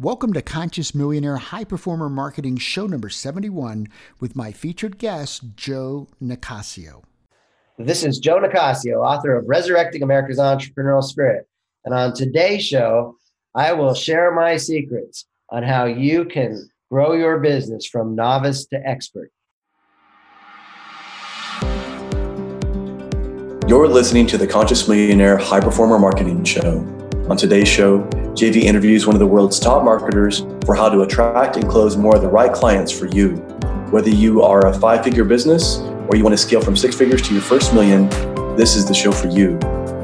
Welcome to Conscious Millionaire High Performer Marketing Show number 71 with my featured guest, Joe Nicassio. This is Joe Nicassio, author of Resurrecting America's Entrepreneurial Spirit. And on today's show, I will share my secrets on how you can grow your business from novice to expert. You're listening to the Conscious Millionaire High Performer Marketing Show. On today's show, JV interviews one of the world's top marketers for how to attract and close more of the right clients for you. Whether you are a five figure business or you want to scale from six figures to your first million, this is the show for you.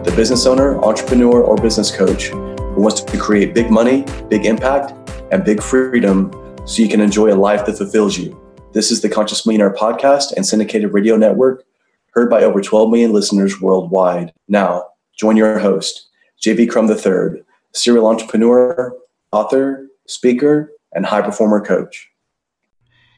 The business owner, entrepreneur, or business coach who wants to create big money, big impact, and big freedom so you can enjoy a life that fulfills you. This is the Conscious Millionaire podcast and syndicated radio network, heard by over 12 million listeners worldwide. Now, join your host, JV Crum III, serial entrepreneur, author, speaker, and high performer coach.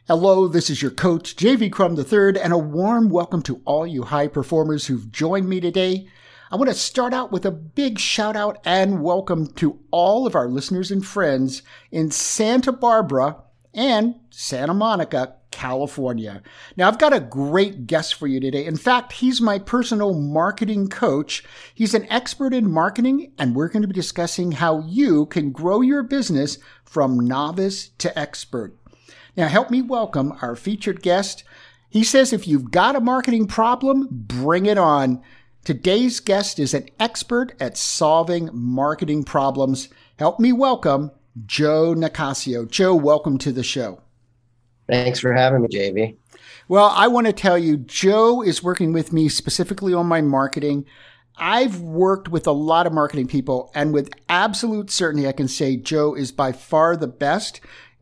Hello, this is your coach, JV Crum III, and a warm welcome to all you high performers who've joined me today. I want to start out with a big shout out and welcome to all of our listeners and friends in Santa Barbara and Santa Monica, California. Now, I've got a great guest for you today. In fact, he's my personal marketing coach. He's an expert in marketing, and we're going to be discussing how you can grow your business from novice to expert. Now, help me welcome our featured guest. He says if you've got a marketing problem, bring it on. Today's guest is an expert at solving marketing problems. Help me welcome Joe Nicassio. Joe, welcome to the show. Thanks for having me, JV. Well, I want to tell you, Joe is working with me specifically on my marketing. I've worked with a lot of marketing people, and with absolute certainty, I can say Joe is by far the best.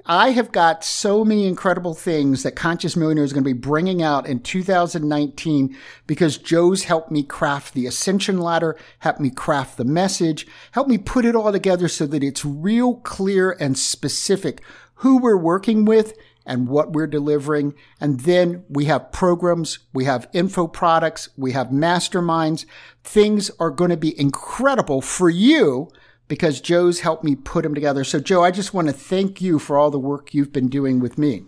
I have got so many incredible things that Conscious Millionaire is going to be bringing out in 2019 because Joe's helped me craft the ascension ladder, helped me craft the message, helped me put it all together so that it's real clear and specific who we're working with and what we're delivering. And then we have programs, we have info products, we have masterminds. Things are going to be incredible for you because Joe's helped me put them together. So, Joe, I just want to thank you for all the work you've been doing with me.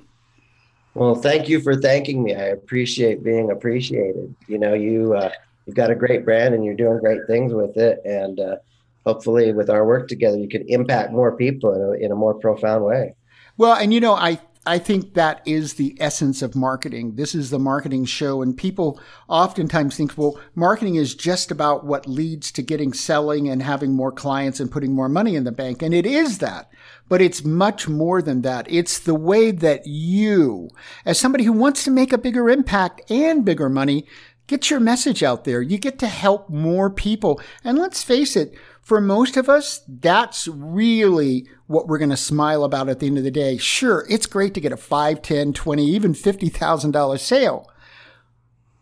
Well, thank you for thanking me. I appreciate being appreciated. You know, you uh, you've got a great brand and you're doing great things with it, and uh, hopefully, with our work together, you can impact more people in a, in a more profound way. Well, and you know, I I think that is the essence of marketing. This is the marketing show. And people oftentimes think, well, marketing is just about what leads to getting selling and having more clients and putting more money in the bank. And it is that. But it's much more than that. It's the way that you, as somebody who wants to make a bigger impact and bigger money, get your message out there. You get to help more people. And let's face it, for most of us, that's really what we're going to smile about at the end of the day. Sure, it's great to get a 5, 10, 20, even $50,000 sale.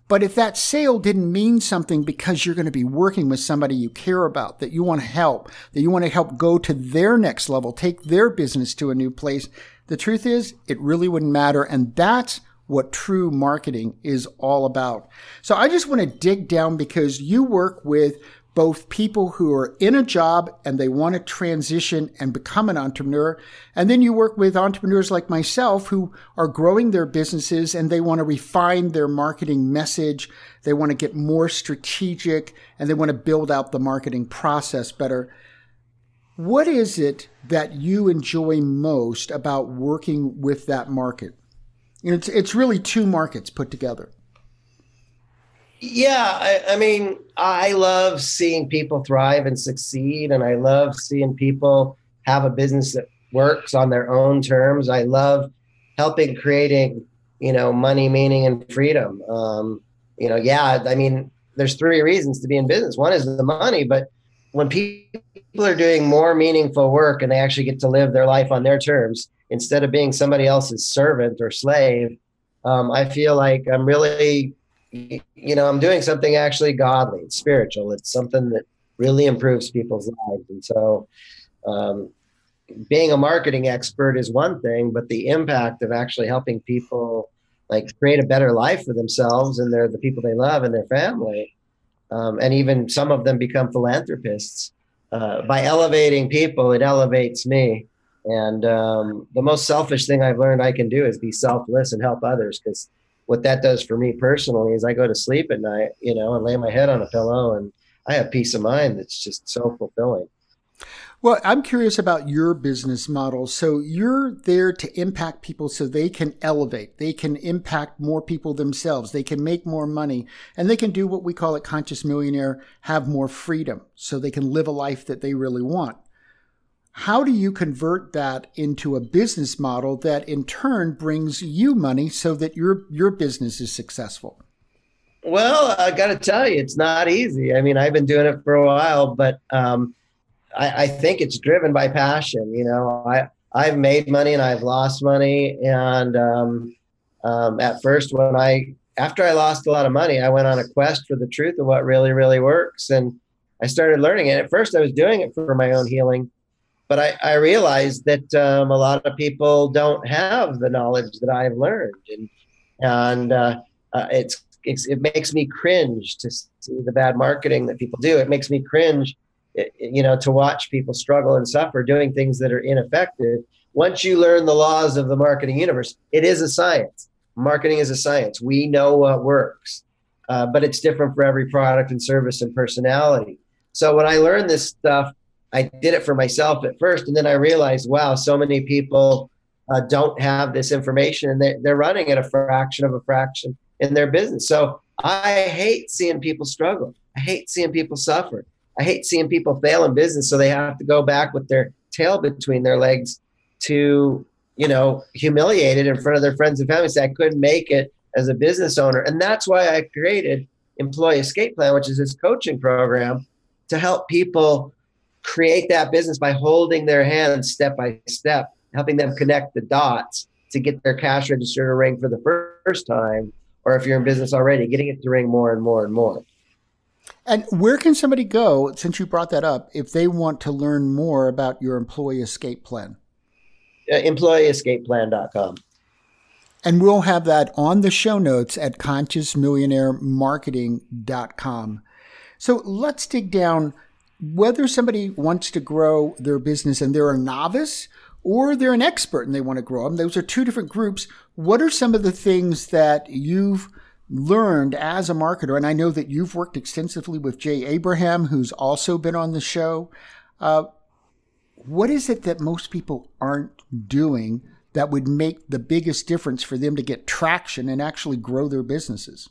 But if that sale didn't mean something because you're going to be working with somebody you care about, that you want to help, that you want to help go to their next level, take their business to a new place, the truth is it really wouldn't matter. And that's what true marketing is all about. So I just want to dig down because you work with both people who are in a job and they want to transition and become an entrepreneur. And then you work with entrepreneurs like myself who are growing their businesses and they want to refine their marketing message. They want to get more strategic and they want to build out the marketing process better. What is it that you enjoy most about working with that market? It's, it's really two markets put together. Yeah, I, I, mean, I love seeing people thrive and succeed, and I love seeing people have a business that works on their own terms. I love helping creating, you know, money, meaning, and freedom. Um, you know, yeah, I mean, there's three reasons to be in business. One is the money, but when people are doing more meaningful work and they actually get to live their life on their terms instead of being somebody else's servant or slave, um, I feel like I'm really you know, I'm doing something actually godly, spiritual. It's something that really improves people's lives. And so, um, being a marketing expert is one thing, but the impact of actually helping people like create a better life for themselves and they're the people they love and their family, um, and even some of them become philanthropists. Uh, by elevating people, it elevates me. And um, the most selfish thing I've learned I can do is be selfless and help others. Because what that does for me personally is I go to sleep at night, you know, and lay my head on a pillow, and I have peace of mind that's just so fulfilling. Well, I'm curious about your business model. So you're there to impact people so they can elevate, they can impact more people themselves, they can make more money, and they can do what we call it conscious millionaire, have more freedom so they can live a life that they really want. How do you convert that into a business model that in turn brings you money so that your your business is successful? Well, I got to tell you, it's not easy. I mean, I've been doing it for a while, but um, I, I think it's driven by passion. You know, I I've made money and I've lost money, and um, um, at first when I after I lost a lot of money, I went on a quest for the truth of what really really works, and I started learning it. At first, I was doing it for my own healing, but I, I realized that um, a lot of people don't have the knowledge that I've learned, and and uh, uh, it's, it's it makes me cringe to see the bad marketing that people do. It makes me cringe you know, to watch people struggle and suffer doing things that are ineffective. Once you learn the laws of the marketing universe, it is a science. Marketing is a science. We know what works, uh, but it's different for every product and service and personality. So when I learned this stuff, I did it for myself at first, and then I realized, wow, so many people uh, don't have this information, and they, they're running at a fraction of a fraction in their business. So I hate seeing people struggle. I hate seeing people suffer. I hate seeing people fail in business, so they have to go back with their tail between their legs to, you know, humiliated in front of their friends and family. Say, I couldn't make it as a business owner, and that's why I created Employee Escape Plan, which is this coaching program to help people create that business by holding their hands step by step, helping them connect the dots to get their cash register to ring for the first time, or if you're in business already, getting it to ring more and more and more. And where can somebody go, since you brought that up, if they want to learn more about your employee escape plan? Uh, employeeescapeplan.com. And we'll have that on the show notes at consciousmillionairemarketing.com. So let's dig down whether somebody wants to grow their business and they're a novice or they're an expert and they want to grow them. Those are two different groups. What are some of the things that you've learned as a marketer, and I know that you've worked extensively with Jay Abraham, who's also been on the show. Uh, what is it that most people aren't doing that would make the biggest difference for them to get traction and actually grow their businesses?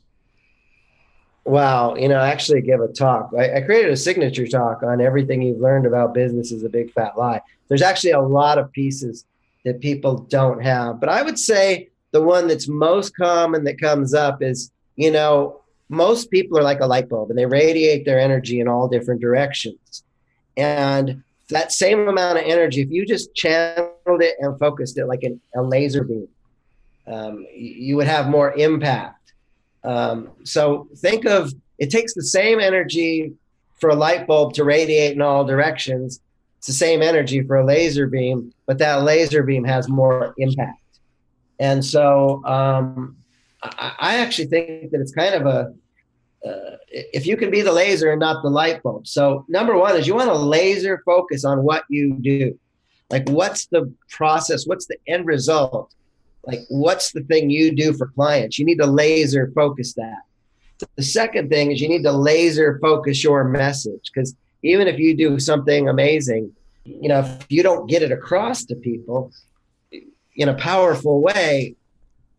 Wow, you know, I actually give a talk. I, I, created a signature talk on everything you've learned about business is a big fat lie. There's actually a lot of pieces that people don't have, but I would say the one that's most common that comes up is, you know, most people are like a light bulb and they radiate their energy in all different directions. And that same amount of energy, if you just channeled it and focused it like an, a laser beam, um, you would have more impact. Um, so think of it takes the same energy for a light bulb to radiate in all directions. It's the same energy for a laser beam, but that laser beam has more impact. And so um, I, I, actually think that it's kind of a, uh, if you can be the laser and not the light bulb. So, number one is you want to laser focus on what you do. Like, what's the process? What's the end result? Like, what's the thing you do for clients? You need to laser focus that. The second thing is you need to laser focus your message because even if you do something amazing, you know, if you don't get it across to people, in a powerful way,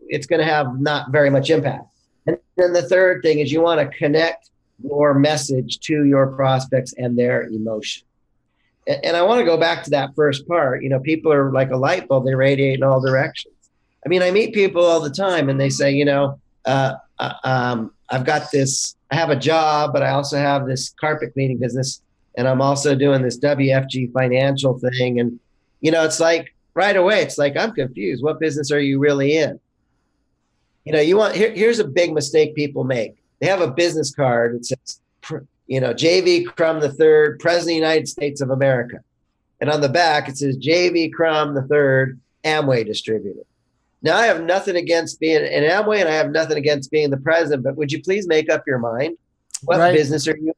it's going to have not very much impact. And then the third thing is you want to connect your message to your prospects and their emotion. And, and I want to go back to that first part. You know, people are like a light bulb, they radiate in all directions. I mean, I meet people all the time and they say, you know, uh, uh um, I've got this, I have a job, but I also have this carpet cleaning business and I'm also doing this WFG financial thing. And, you know, it's like, right away it's like i'm confused. What business are you really in? You know you want here, here's a big mistake people make. They have a business card that says you know jv crum the third president of the united states of america. And on the back it says jv crum the third amway distributor now i have nothing against being an amway and i have nothing against being the president but would you please make up your mind what right. business are you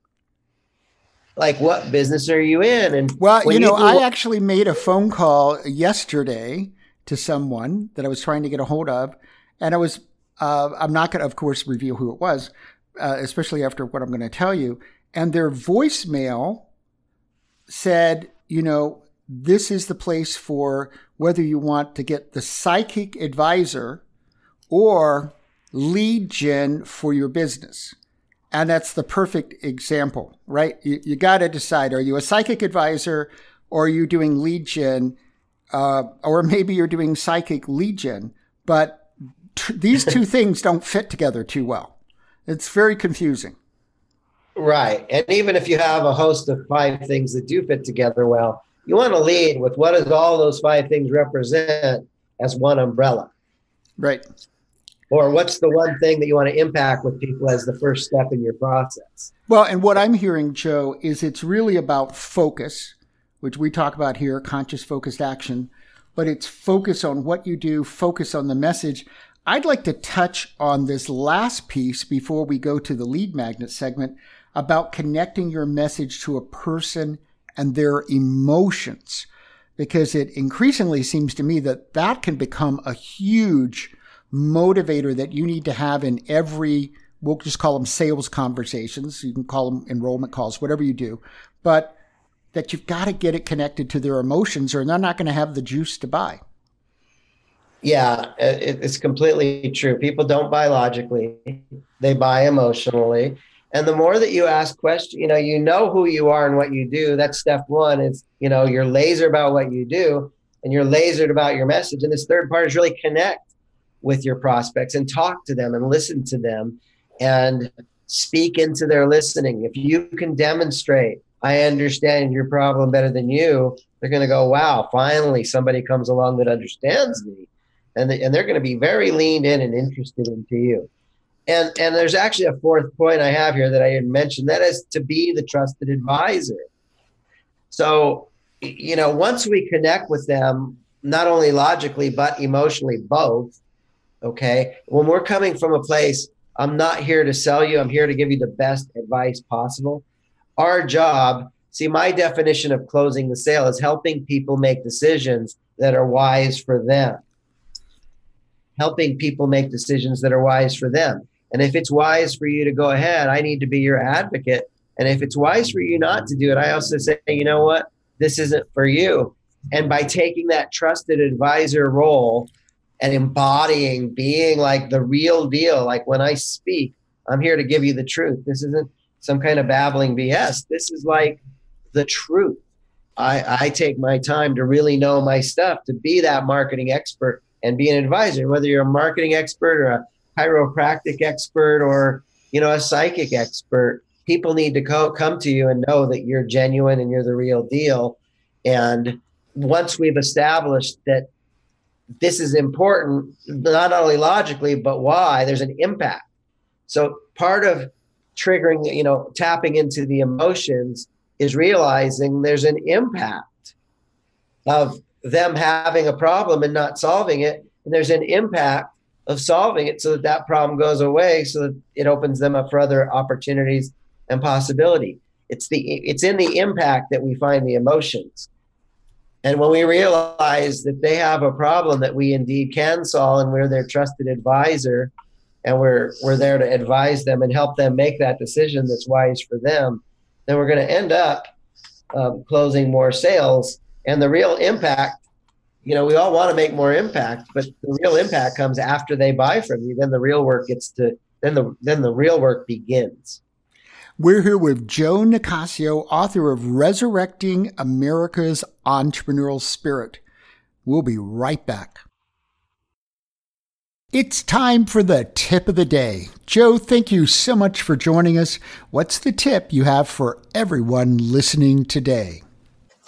like what business are you in? And well, you know, you do- I actually made a phone call yesterday to someone that I was trying to get a hold of, and I was uh, I'm not going to, of course, reveal who it was, uh, especially after what I'm going to tell you. And their voicemail said, you know, this is the place for whether you want to get the psychic advisor or lead gen for your business. And that's the perfect example, right? You, you got to decide are you a psychic advisor or are you doing lead gen? Uh, or maybe you're doing psychic lead gen, but t- these two things don't fit together too well. It's very confusing. Right. And even if you have a host of five things that do fit together well, you want to lead with what does all those five things represent as one umbrella. Right. Or what's the one thing that you want to impact with people as the first step in your process? Well, and what I'm hearing, Joe, is it's really about focus, which we talk about here, conscious focused action, but it's focus on what you do, focus on the message. I'd like to touch on this last piece before we go to the lead magnet segment about connecting your message to a person and their emotions, because it increasingly seems to me that that can become a huge motivator that you need to have in every, we'll just call them sales conversations. You can call them enrollment calls, whatever you do, but that you've got to get it connected to their emotions or they're not going to have the juice to buy. Yeah, it's completely true. People don't buy logically, they buy emotionally. And the more that you ask questions, you know, you know who you are and what you do. That's step one is, you know, you're laser about what you do and you're lasered about your message. And this third part is really connect with your prospects and talk to them and listen to them and speak into their listening. If you can demonstrate, I understand your problem better than you, they're going to go, wow, finally somebody comes along that understands me. And, and they're going to be very leaned in and interested into you. And and there's actually a fourth point I have here that I didn't mention. That is to be the trusted advisor. So, you know, once we connect with them, not only logically but emotionally, both. Okay, when we're coming from a place, I'm not here to sell you. I'm here to give you the best advice possible. Our job, see, my definition of closing the sale is helping people make decisions that are wise for them helping people make decisions that are wise for them. And if it's wise for you to go ahead, I need to be your advocate. And if it's wise for you not to do it, I also say, you know what? This isn't for you. And by taking that trusted advisor role and embodying being like the real deal, like when I speak, I'm here to give you the truth. This isn't some kind of babbling BS. This is like the truth. I, I take my time to really know my stuff, to be that marketing expert and be an advisor, whether you're a marketing expert or a chiropractic expert or you know a psychic expert people need to co- come to you and know that you're genuine and you're the real deal. And once we've established that this is important not only logically but why there's an impact. So part of triggering you know tapping into the emotions is realizing there's an impact of them having a problem and not solving it. And there's an impact of solving it so that that problem goes away so that it opens them up for other opportunities and possibility. It's the it's in the impact that we find the emotions. And when we realize that they have a problem that we indeed can solve and we're their trusted advisor and we're we're there to advise them and help them make that decision that's wise for them then we're going to end up um, closing more sales. And the real impact you know, we all want to make more impact, but the real impact comes after they buy from you. Then the real work gets to then the then the real work begins. We're here with Joe Nicassio, author of Resurrecting America's Entrepreneurial Spirit. We'll be right back. It's time for the tip of the day. Joe, thank you so much for joining us. What's the tip you have for everyone listening today?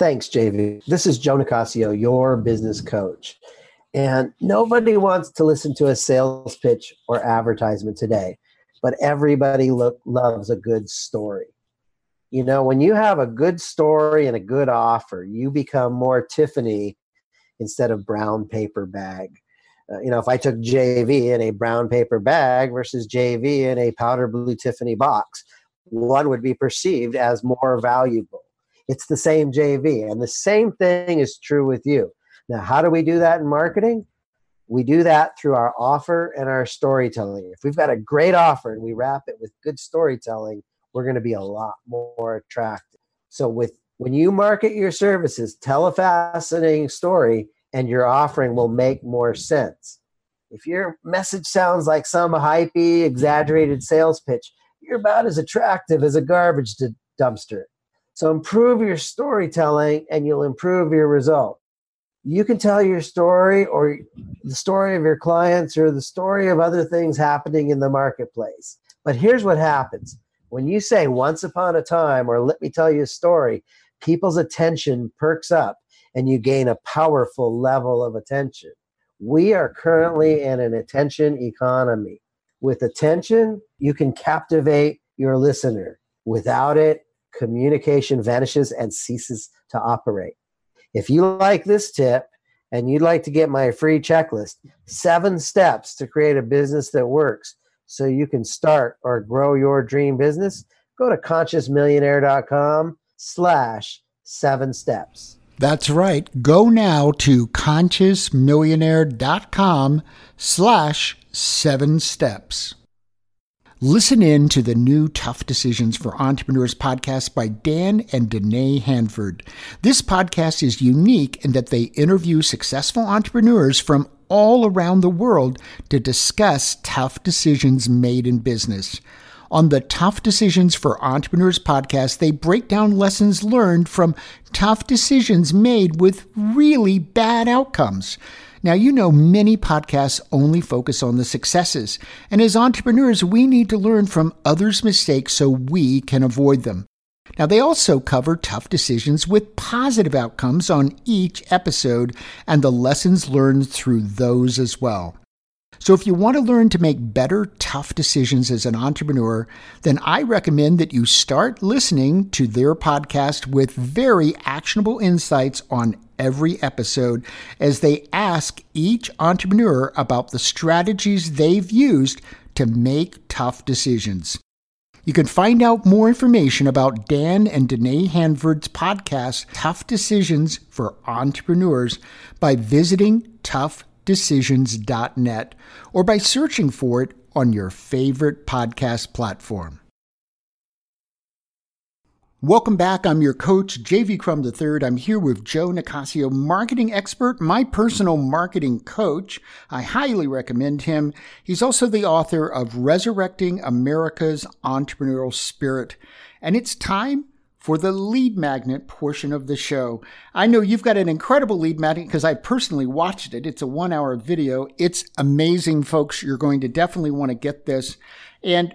Thanks, JV. This is Joe Nicassio, your business coach. And nobody wants to listen to a sales pitch or advertisement today, but everybody look, loves a good story. You know, when you have a good story and a good offer, you become more Tiffany instead of brown paper bag. Uh, you know, if I took JV in a brown paper bag versus JV in a powder blue Tiffany box, one would be perceived as more valuable. It's the same JV. And the same thing is true with you. Now, how do we do that in marketing? We do that through our offer and our storytelling. If we've got a great offer and we wrap it with good storytelling, we're going to be a lot more attractive. So with when you market your services, tell a fascinating story and your offering will make more sense. If your message sounds like some hypey, exaggerated sales pitch, you're about as attractive as a garbage dumpster. So improve your storytelling and you'll improve your result. You can tell your story or the story of your clients or the story of other things happening in the marketplace. But here's what happens when you say once upon a time or let me tell you a story, people's attention perks up and you gain a powerful level of attention. We are currently in an attention economy. With attention, you can captivate your listener. Without it, communication vanishes and ceases to operate. If you like this tip and you'd like to get my free checklist, seven steps to create a business that works so you can start or grow your dream business, go to consciousmillionaire.com slash seven steps. That's right. Go now to consciousmillionaire.com slash seven steps. Listen in to the new Tough Decisions for Entrepreneurs podcast by Dan and Danae Hanford. This podcast is unique in that they interview successful entrepreneurs from all around the world to discuss tough decisions made in business. On the Tough Decisions for Entrepreneurs podcast, they break down lessons learned from tough decisions made with really bad outcomes. Now, you know, many podcasts only focus on the successes, and as entrepreneurs, we need to learn from others' mistakes so we can avoid them. Now, they also cover tough decisions with positive outcomes on each episode and the lessons learned through those as well. So, if you want to learn to make better, tough decisions as an entrepreneur, then I recommend that you start listening to their podcast with very actionable insights on every episode as they ask each entrepreneur about the strategies they've used to make tough decisions. You can find out more information about Dan and Danae Hanford's podcast, Tough Decisions for Entrepreneurs, by visiting toughdecisions.net or by searching for it on your favorite podcast platform. Welcome back. I'm your coach, JV Crum III. I'm here with Joe Nicassio, marketing expert, my personal marketing coach. I highly recommend him. He's also the author of Resurrecting America's Entrepreneurial Spirit. And it's time for the lead magnet portion of the show. I know you've got an incredible lead magnet because I personally watched it. It's a one hour video. It's amazing, folks. You're going to definitely want to get this. And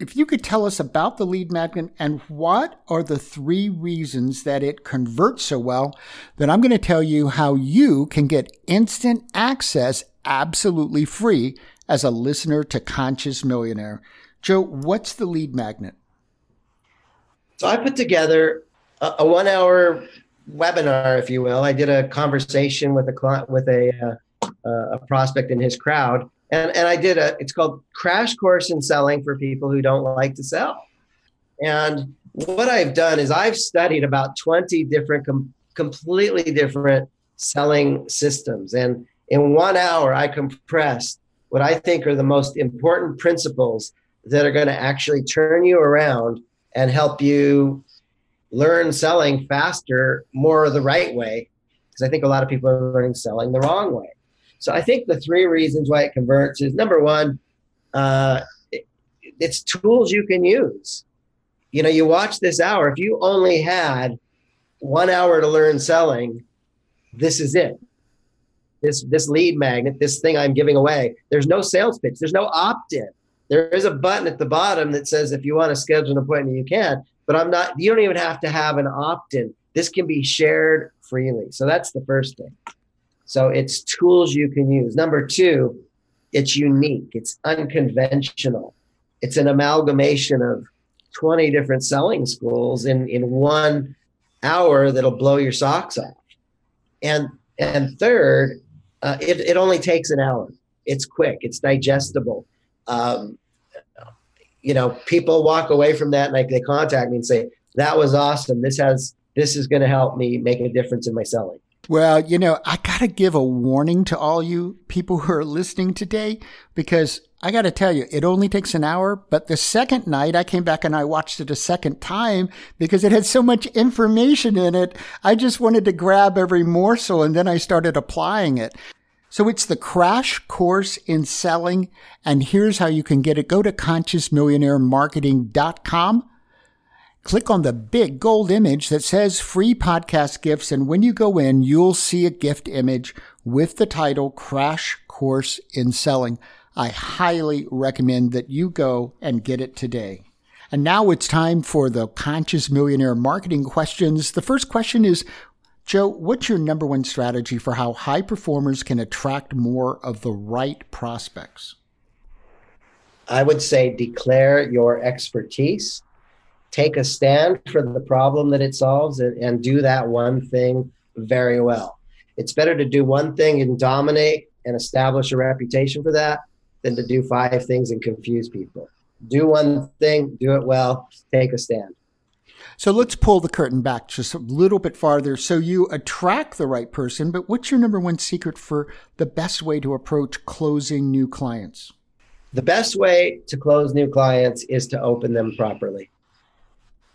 if you could tell us about the lead magnet and what are the three reasons that it converts so well, then I'm going to tell you how you can get instant access absolutely free as a listener to Conscious Millionaire. Joe, what's the lead magnet? So I put together a, a one hour webinar, if you will. I did a conversation with a client, with a, uh, a prospect in his crowd and and I did a it's called Crash Course in Selling for people who don't like to sell. And what I've done is I've studied about 20 different com- completely different selling systems and in 1 hour I compressed what I think are the most important principles that are going to actually turn you around and help you learn selling faster more the right way because I think a lot of people are learning selling the wrong way. So I think the three reasons why it converts is number one, uh, it, it's tools you can use. You know, you watch this hour. If you only had one hour to learn selling, this is it. This this lead magnet, this thing I'm giving away. There's no sales pitch. There's no opt-in. There is a button at the bottom that says if you want to schedule an appointment, you can. But I'm not. You don't even have to have an opt-in. This can be shared freely. So that's the first thing. So it's tools you can use. Number two, it's unique, it's unconventional. It's an amalgamation of 20 different selling schools in, in one hour that'll blow your socks off. And and third, uh, it, it only takes an hour. It's quick, it's digestible. Um, you know, people walk away from that and like they contact me and say, that was awesome. This has, this is going to help me make a difference in my selling. Well, you know, I got to give a warning to all you people who are listening today because I got to tell you, it only takes an hour. But the second night I came back and I watched it a second time because it had so much information in it. I just wanted to grab every morsel and then I started applying it. So it's the crash course in selling. And here's how you can get it. Go to consciousmillionairemarketing.com Click on the big gold image that says free podcast gifts. And when you go in, you'll see a gift image with the title Crash Course in Selling. I highly recommend that you go and get it today. And now it's time for the Conscious Millionaire marketing questions. The first question is, Joe, what's your number one strategy for how high performers can attract more of the right prospects? I would say declare your expertise take a stand for the problem that it solves and, and do that one thing very well. It's better to do one thing and dominate and establish a reputation for that than to do five things and confuse people. Do one thing, do it well, take a stand. So let's pull the curtain back just a little bit farther. So you attract the right person, but what's your number one secret for the best way to approach closing new clients? The best way to close new clients is to open them properly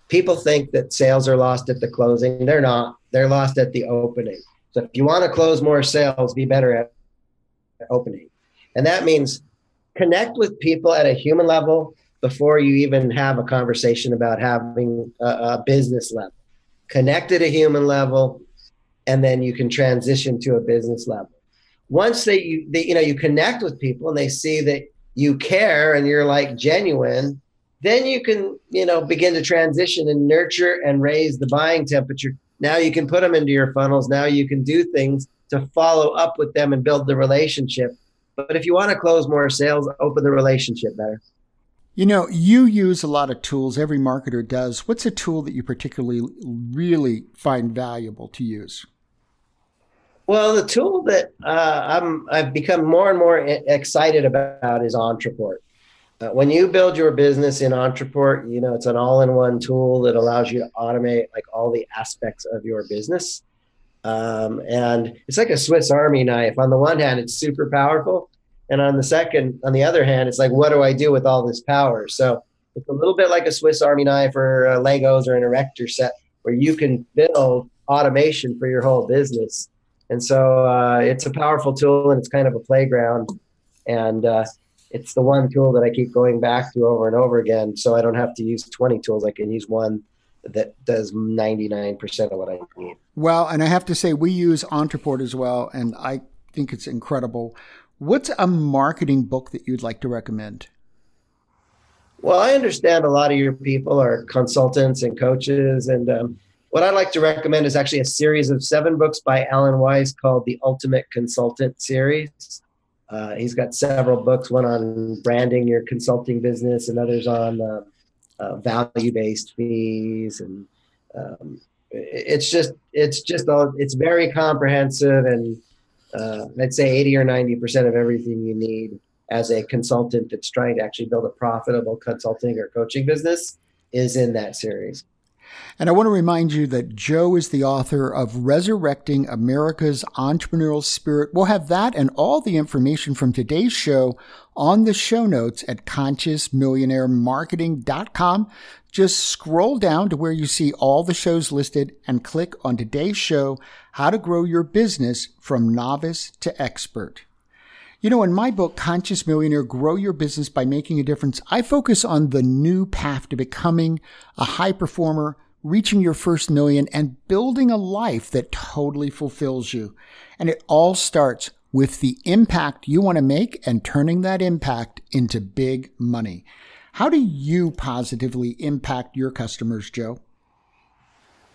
people think that sales are lost at the closing. They're not. They're lost at the opening. So if you want to close more sales, be better at opening. And that means connect with people at a human level before you even have a conversation about having a, a business level. Connect at a human level, and then you can transition to a business level. Once that you they, you know you connect with people and they see that you care and you're like genuine, then you can you know begin to transition and nurture and raise the buying temperature now you can put them into your funnels now you can do things to follow up with them and build the relationship but if you want to close more sales open the relationship better you know you use a lot of tools every marketer does what's a tool that you particularly really find valuable to use well the tool that uh, i'm i've become more and more excited about is Ontraport. uh, when you build your business in Ontraport, you know, it's an all-in-one tool that allows you to automate like all the aspects of your business. Um, and it's like a Swiss Army knife. On the one hand, it's super powerful. And on the second, on the other hand, it's like, what do I do with all this power? So it's a little bit like a Swiss Army knife or Legos or an erector set where you can build automation for your whole business. And so uh, it's a powerful tool and it's kind of a playground. And uh, it's the one tool that I keep going back to over and over again. So I don't have to use 20 tools. I can use one that does 99% of what I need. Well, and I have to say, we use Ontraport as well, and I think it's incredible. What's a marketing book that you'd like to recommend? Well, I understand a lot of your people are consultants and coaches. And um, what I'd like to recommend is actually a series of seven books by Alan Weiss called the Ultimate Consultant Series. Uh, he's got several books, one on branding your consulting business, and others on uh, uh, value-based fees. And um, it's just it's just all it's very comprehensive, and uh, I'd say eighty or ninety percent of everything you need as a consultant that's trying to actually build a profitable consulting or coaching business is in that series. And I want to remind you that Joe is the author of Resurrecting America's Entrepreneurial Spirit. We'll have that and all the information from today's show on the show notes at consciousmillionairemarketing.com. Just scroll down to where you see all the shows listed and click on today's show, How to Grow Your Business from Novice to Expert. You know, in my book, Conscious Millionaire Grow Your Business by Making a Difference, I focus on the new path to becoming a high performer, reaching your first million, and building a life that totally fulfills you. And it all starts with the impact you want to make and turning that impact into big money. How do you positively impact your customers, Joe?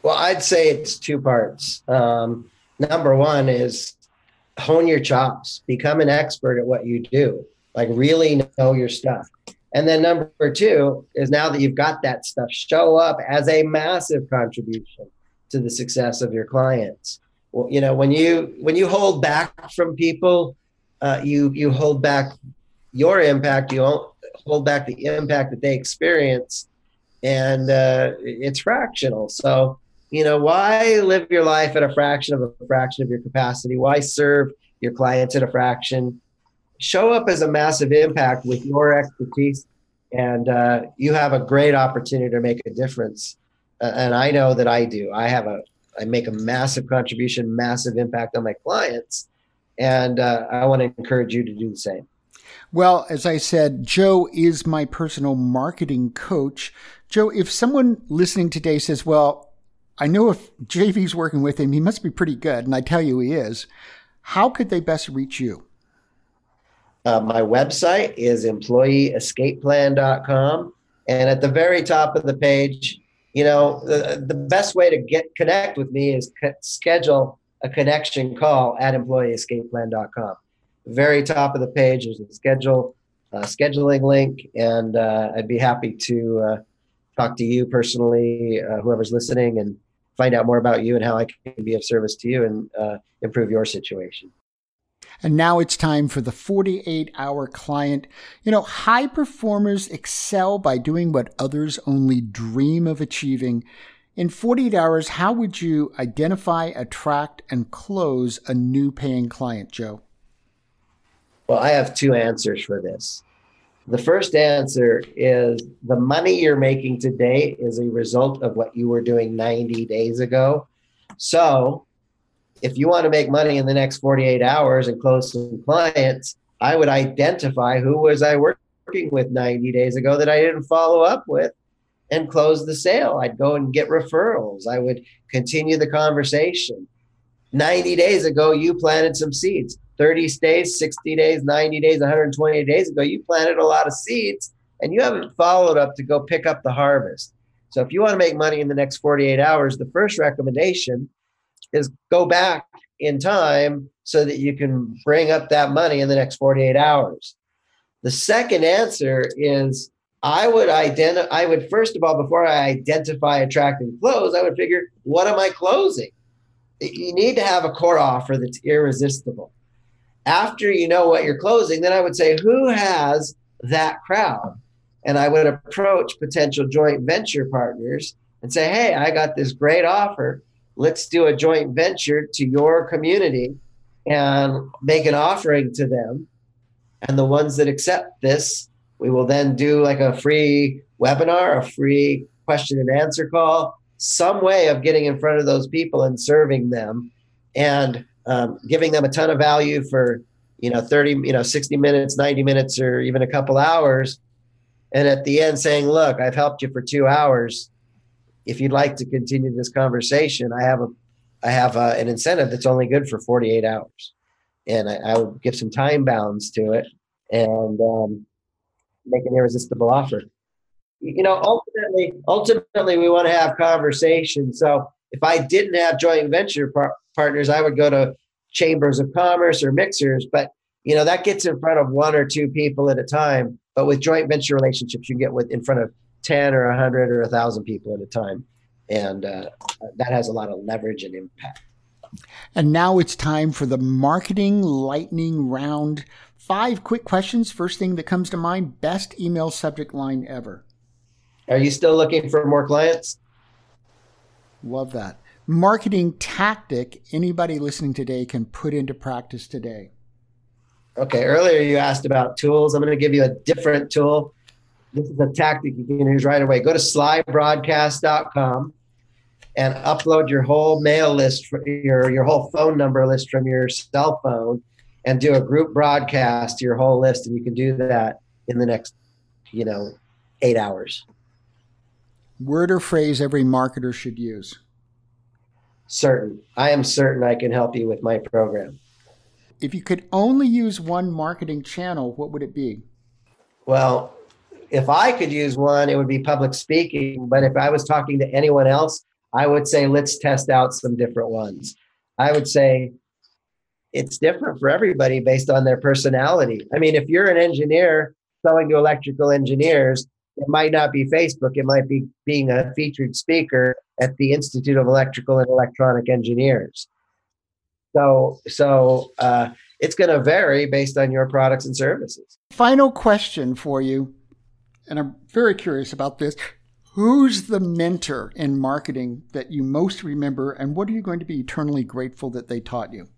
Well, I'd say it's two parts. Um, number one is hone your chops, become an expert at what you do, like really know your stuff. And then number two is now that you've got that stuff, show up as a massive contribution to the success of your clients. Well, you know, when you when you hold back from people, uh, you you hold back your impact. You hold back the impact that they experience, and uh, it's fractional. So, you know, why live your life at a fraction of a fraction of your capacity? Why serve your clients at a fraction? Show up as a massive impact with your expertise, and uh, you have a great opportunity to make a difference. Uh, and I know that I do. I have a, I make a massive contribution, massive impact on my clients, and uh, I want to encourage you to do the same. Well, as I said, Joe is my personal marketing coach. Joe, if someone listening today says, well, I know if JV's working with him, he must be pretty good, and I tell you he is, how could they best reach you? Uh, my website is employeeescapeplan.com. And at the very top of the page, you know, the, the best way to get connect with me is schedule a connection call at employeeescapeplan.com very top of the page is a schedule uh, scheduling link and uh, i'd be happy to uh, talk to you personally uh, whoever's listening and find out more about you and how i can be of service to you and uh, improve your situation and now it's time for the 48 hour client. You know, high performers excel by doing what others only dream of achieving. In 48 hours, how would you identify, attract, and close a new paying client, Joe? Well, I have two answers for this. The first answer is the money you're making today is a result of what you were doing 90 days ago. So, if you want to make money in the next 48 hours and close some clients, I would identify who was I working with 90 days ago that I didn't follow up with and close the sale. I'd go and get referrals. I would continue the conversation. 90 days ago, you planted some seeds. 30 days, 60 days, 90 days, 120 days ago, you planted a lot of seeds and you haven't followed up to go pick up the harvest. So if you want to make money in the next 48 hours, the first recommendation is go back in time so that you can bring up that money in the next 48 hours. The second answer is I would identify I would first of all before I identify attract and close, I would figure what am I closing? You need to have a core offer that's irresistible after you know what you're closing, then I would say, who has that crowd? And I would approach potential joint venture partners and say, hey, I got this great offer. Let's do a joint venture to your community and make an offering to them. And the ones that accept this, we will then do like a free webinar, a free question and answer call, some way of getting in front of those people and serving them. And um, giving them a ton of value for you know 30 you know 60 minutes 90 minutes or even a couple hours. And at the end saying look i've helped you for two hours. If you'd like to continue this conversation i have a i have a, an incentive that's only good for 48 hours. And i, I would give some time bounds to it and um, make an irresistible offer. You know ultimately ultimately we want to have conversation so if i didn't have joint venture par- partners, I would go to chambers of commerce or mixers, but you know that gets in front of one or two people at a time. But with joint venture relationships, you get with in front of ten or hundred or a thousand people at a time, and uh, that has a lot of leverage and impact. And now it's time for the marketing lightning round. Five quick questions. First thing that comes to mind: best email subject line ever. Are you still looking for more clients? Love that marketing tactic anybody listening today can put into practice today? Okay, earlier you asked about tools. I'm going to give you a different tool. This is a tactic you can use right away. Go to slybroadcast.com and upload your whole mail list, your, your whole phone number list from your cell phone and do a group broadcast to your whole list. And you can do that in the next, you know, eight hours. Word or phrase every marketer should use certain. I am certain I can help you with my program. If you could only use one marketing channel, what would it be? Well, if I could use one, it would be public speaking. But if I was talking to anyone else, I would say, let's test out some different ones. I would say it's different for everybody based on their personality. I mean, if you're an engineer selling to electrical engineers, it might not be Facebook, it might be being a featured speaker at the Institute of Electrical and Electronic Engineers. So, so uh, it's going to vary based on your products and services. Final question for you: and I'm very curious about this. Who's the mentor in marketing that you most remember, and what are you going to be eternally grateful that they taught you?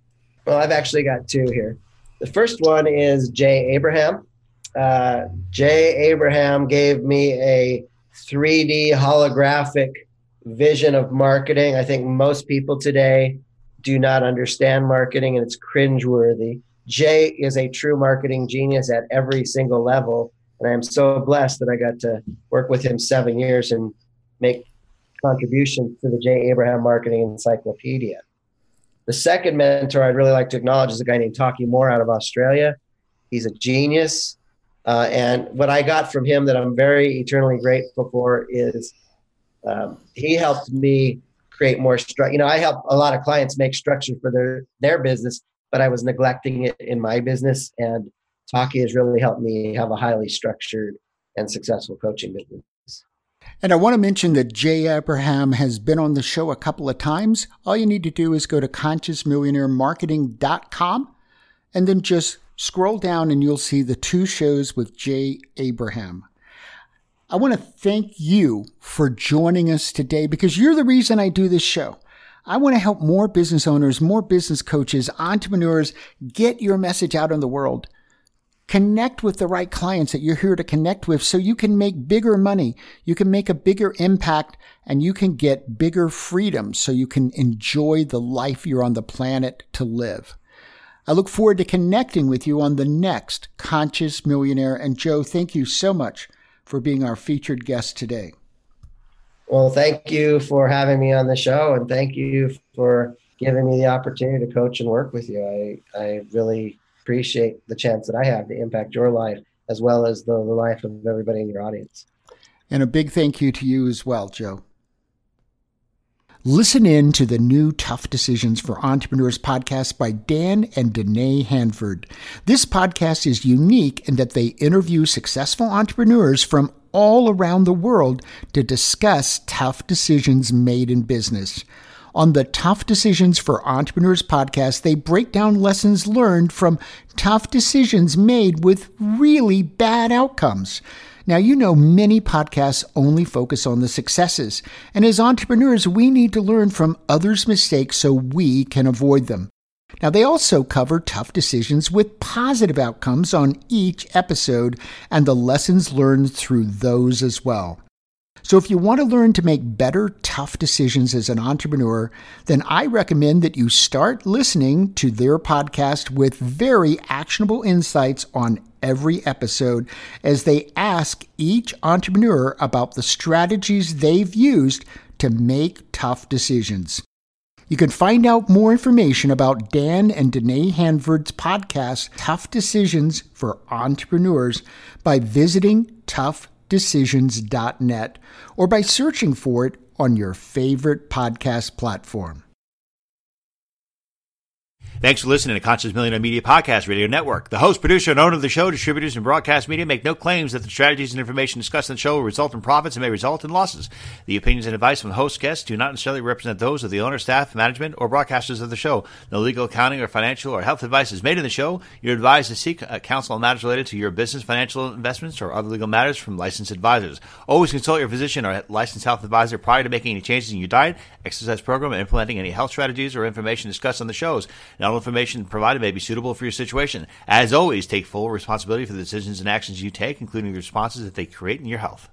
Well, I've actually got two here. The first one is Jay Abraham. Uh, Jay Abraham gave me a 3D holographic vision of marketing. I think most people today do not understand marketing and it's cringeworthy. Jay is a true marketing genius at every single level. And I'm so blessed that I got to work with him seven years and make contributions to the Jay Abraham Marketing Encyclopedia. The second mentor I'd really like to acknowledge is a guy named Taki Moore out of Australia. He's a genius. Uh, and what I got from him that I'm very eternally grateful for is um, he helped me create more structure. You know, I help a lot of clients make structure for their their business, but I was neglecting it in my business. And Taki has really helped me have a highly structured and successful coaching business. And I want to mention that Jay Abraham has been on the show a couple of times. All you need to do is go to consciousmillionairemarketing.com and then just scroll down and you'll see the two shows with Jay Abraham. I want to thank you for joining us today because you're the reason I do this show. I want to help more business owners, more business coaches, entrepreneurs get your message out in the world. Connect with the right clients that you're here to connect with so you can make bigger money. You can make a bigger impact and you can get bigger freedom so you can enjoy the life you're on the planet to live. I look forward to connecting with you on the next Conscious Millionaire. And Joe, thank you so much for being our featured guest today. Well, thank you for having me on the show and thank you for giving me the opportunity to coach and work with you. I, I really appreciate the chance that I have to impact your life as well as the, the life of everybody in your audience. And a big thank you to you as well, Joe. Listen in to the new Tough Decisions for Entrepreneurs podcast by Dan and Danae Hanford. This podcast is unique in that they interview successful entrepreneurs from all around the world to discuss tough decisions made in business. On the Tough Decisions for Entrepreneurs podcast, they break down lessons learned from tough decisions made with really bad outcomes. Now, you know, many podcasts only focus on the successes, and as entrepreneurs, we need to learn from others' mistakes so we can avoid them. Now, they also cover tough decisions with positive outcomes on each episode and the lessons learned through those as well. So, if you want to learn to make better, tough decisions as an entrepreneur, then I recommend that you start listening to their podcast with very actionable insights on every episode as they ask each entrepreneur about the strategies they've used to make tough decisions. You can find out more information about Dan and Danae Hanford's podcast, Tough Decisions for Entrepreneurs, by visiting Tough decisions.net or by searching for it on your favorite podcast platform. Thanks for listening to Conscious Millionaire Media Podcast Radio Network. The host, producer, and owner of the show, distributors, and broadcast media make no claims that the strategies and information discussed in the show will result in profits and may result in losses. The opinions and advice from the host guests do not necessarily represent those of the owner, staff, management, or broadcasters of the show. No legal, accounting, or financial or health advice is made in the show. You're advised to seek counsel on matters related to your business, financial investments, or other legal matters from licensed advisors. Always consult your physician or licensed health advisor prior to making any changes in your diet, exercise program, and implementing any health strategies or information discussed on the shows. Not information provided may be suitable for your situation. As always, take full responsibility for the decisions and actions you take, including the responses that they create in your health.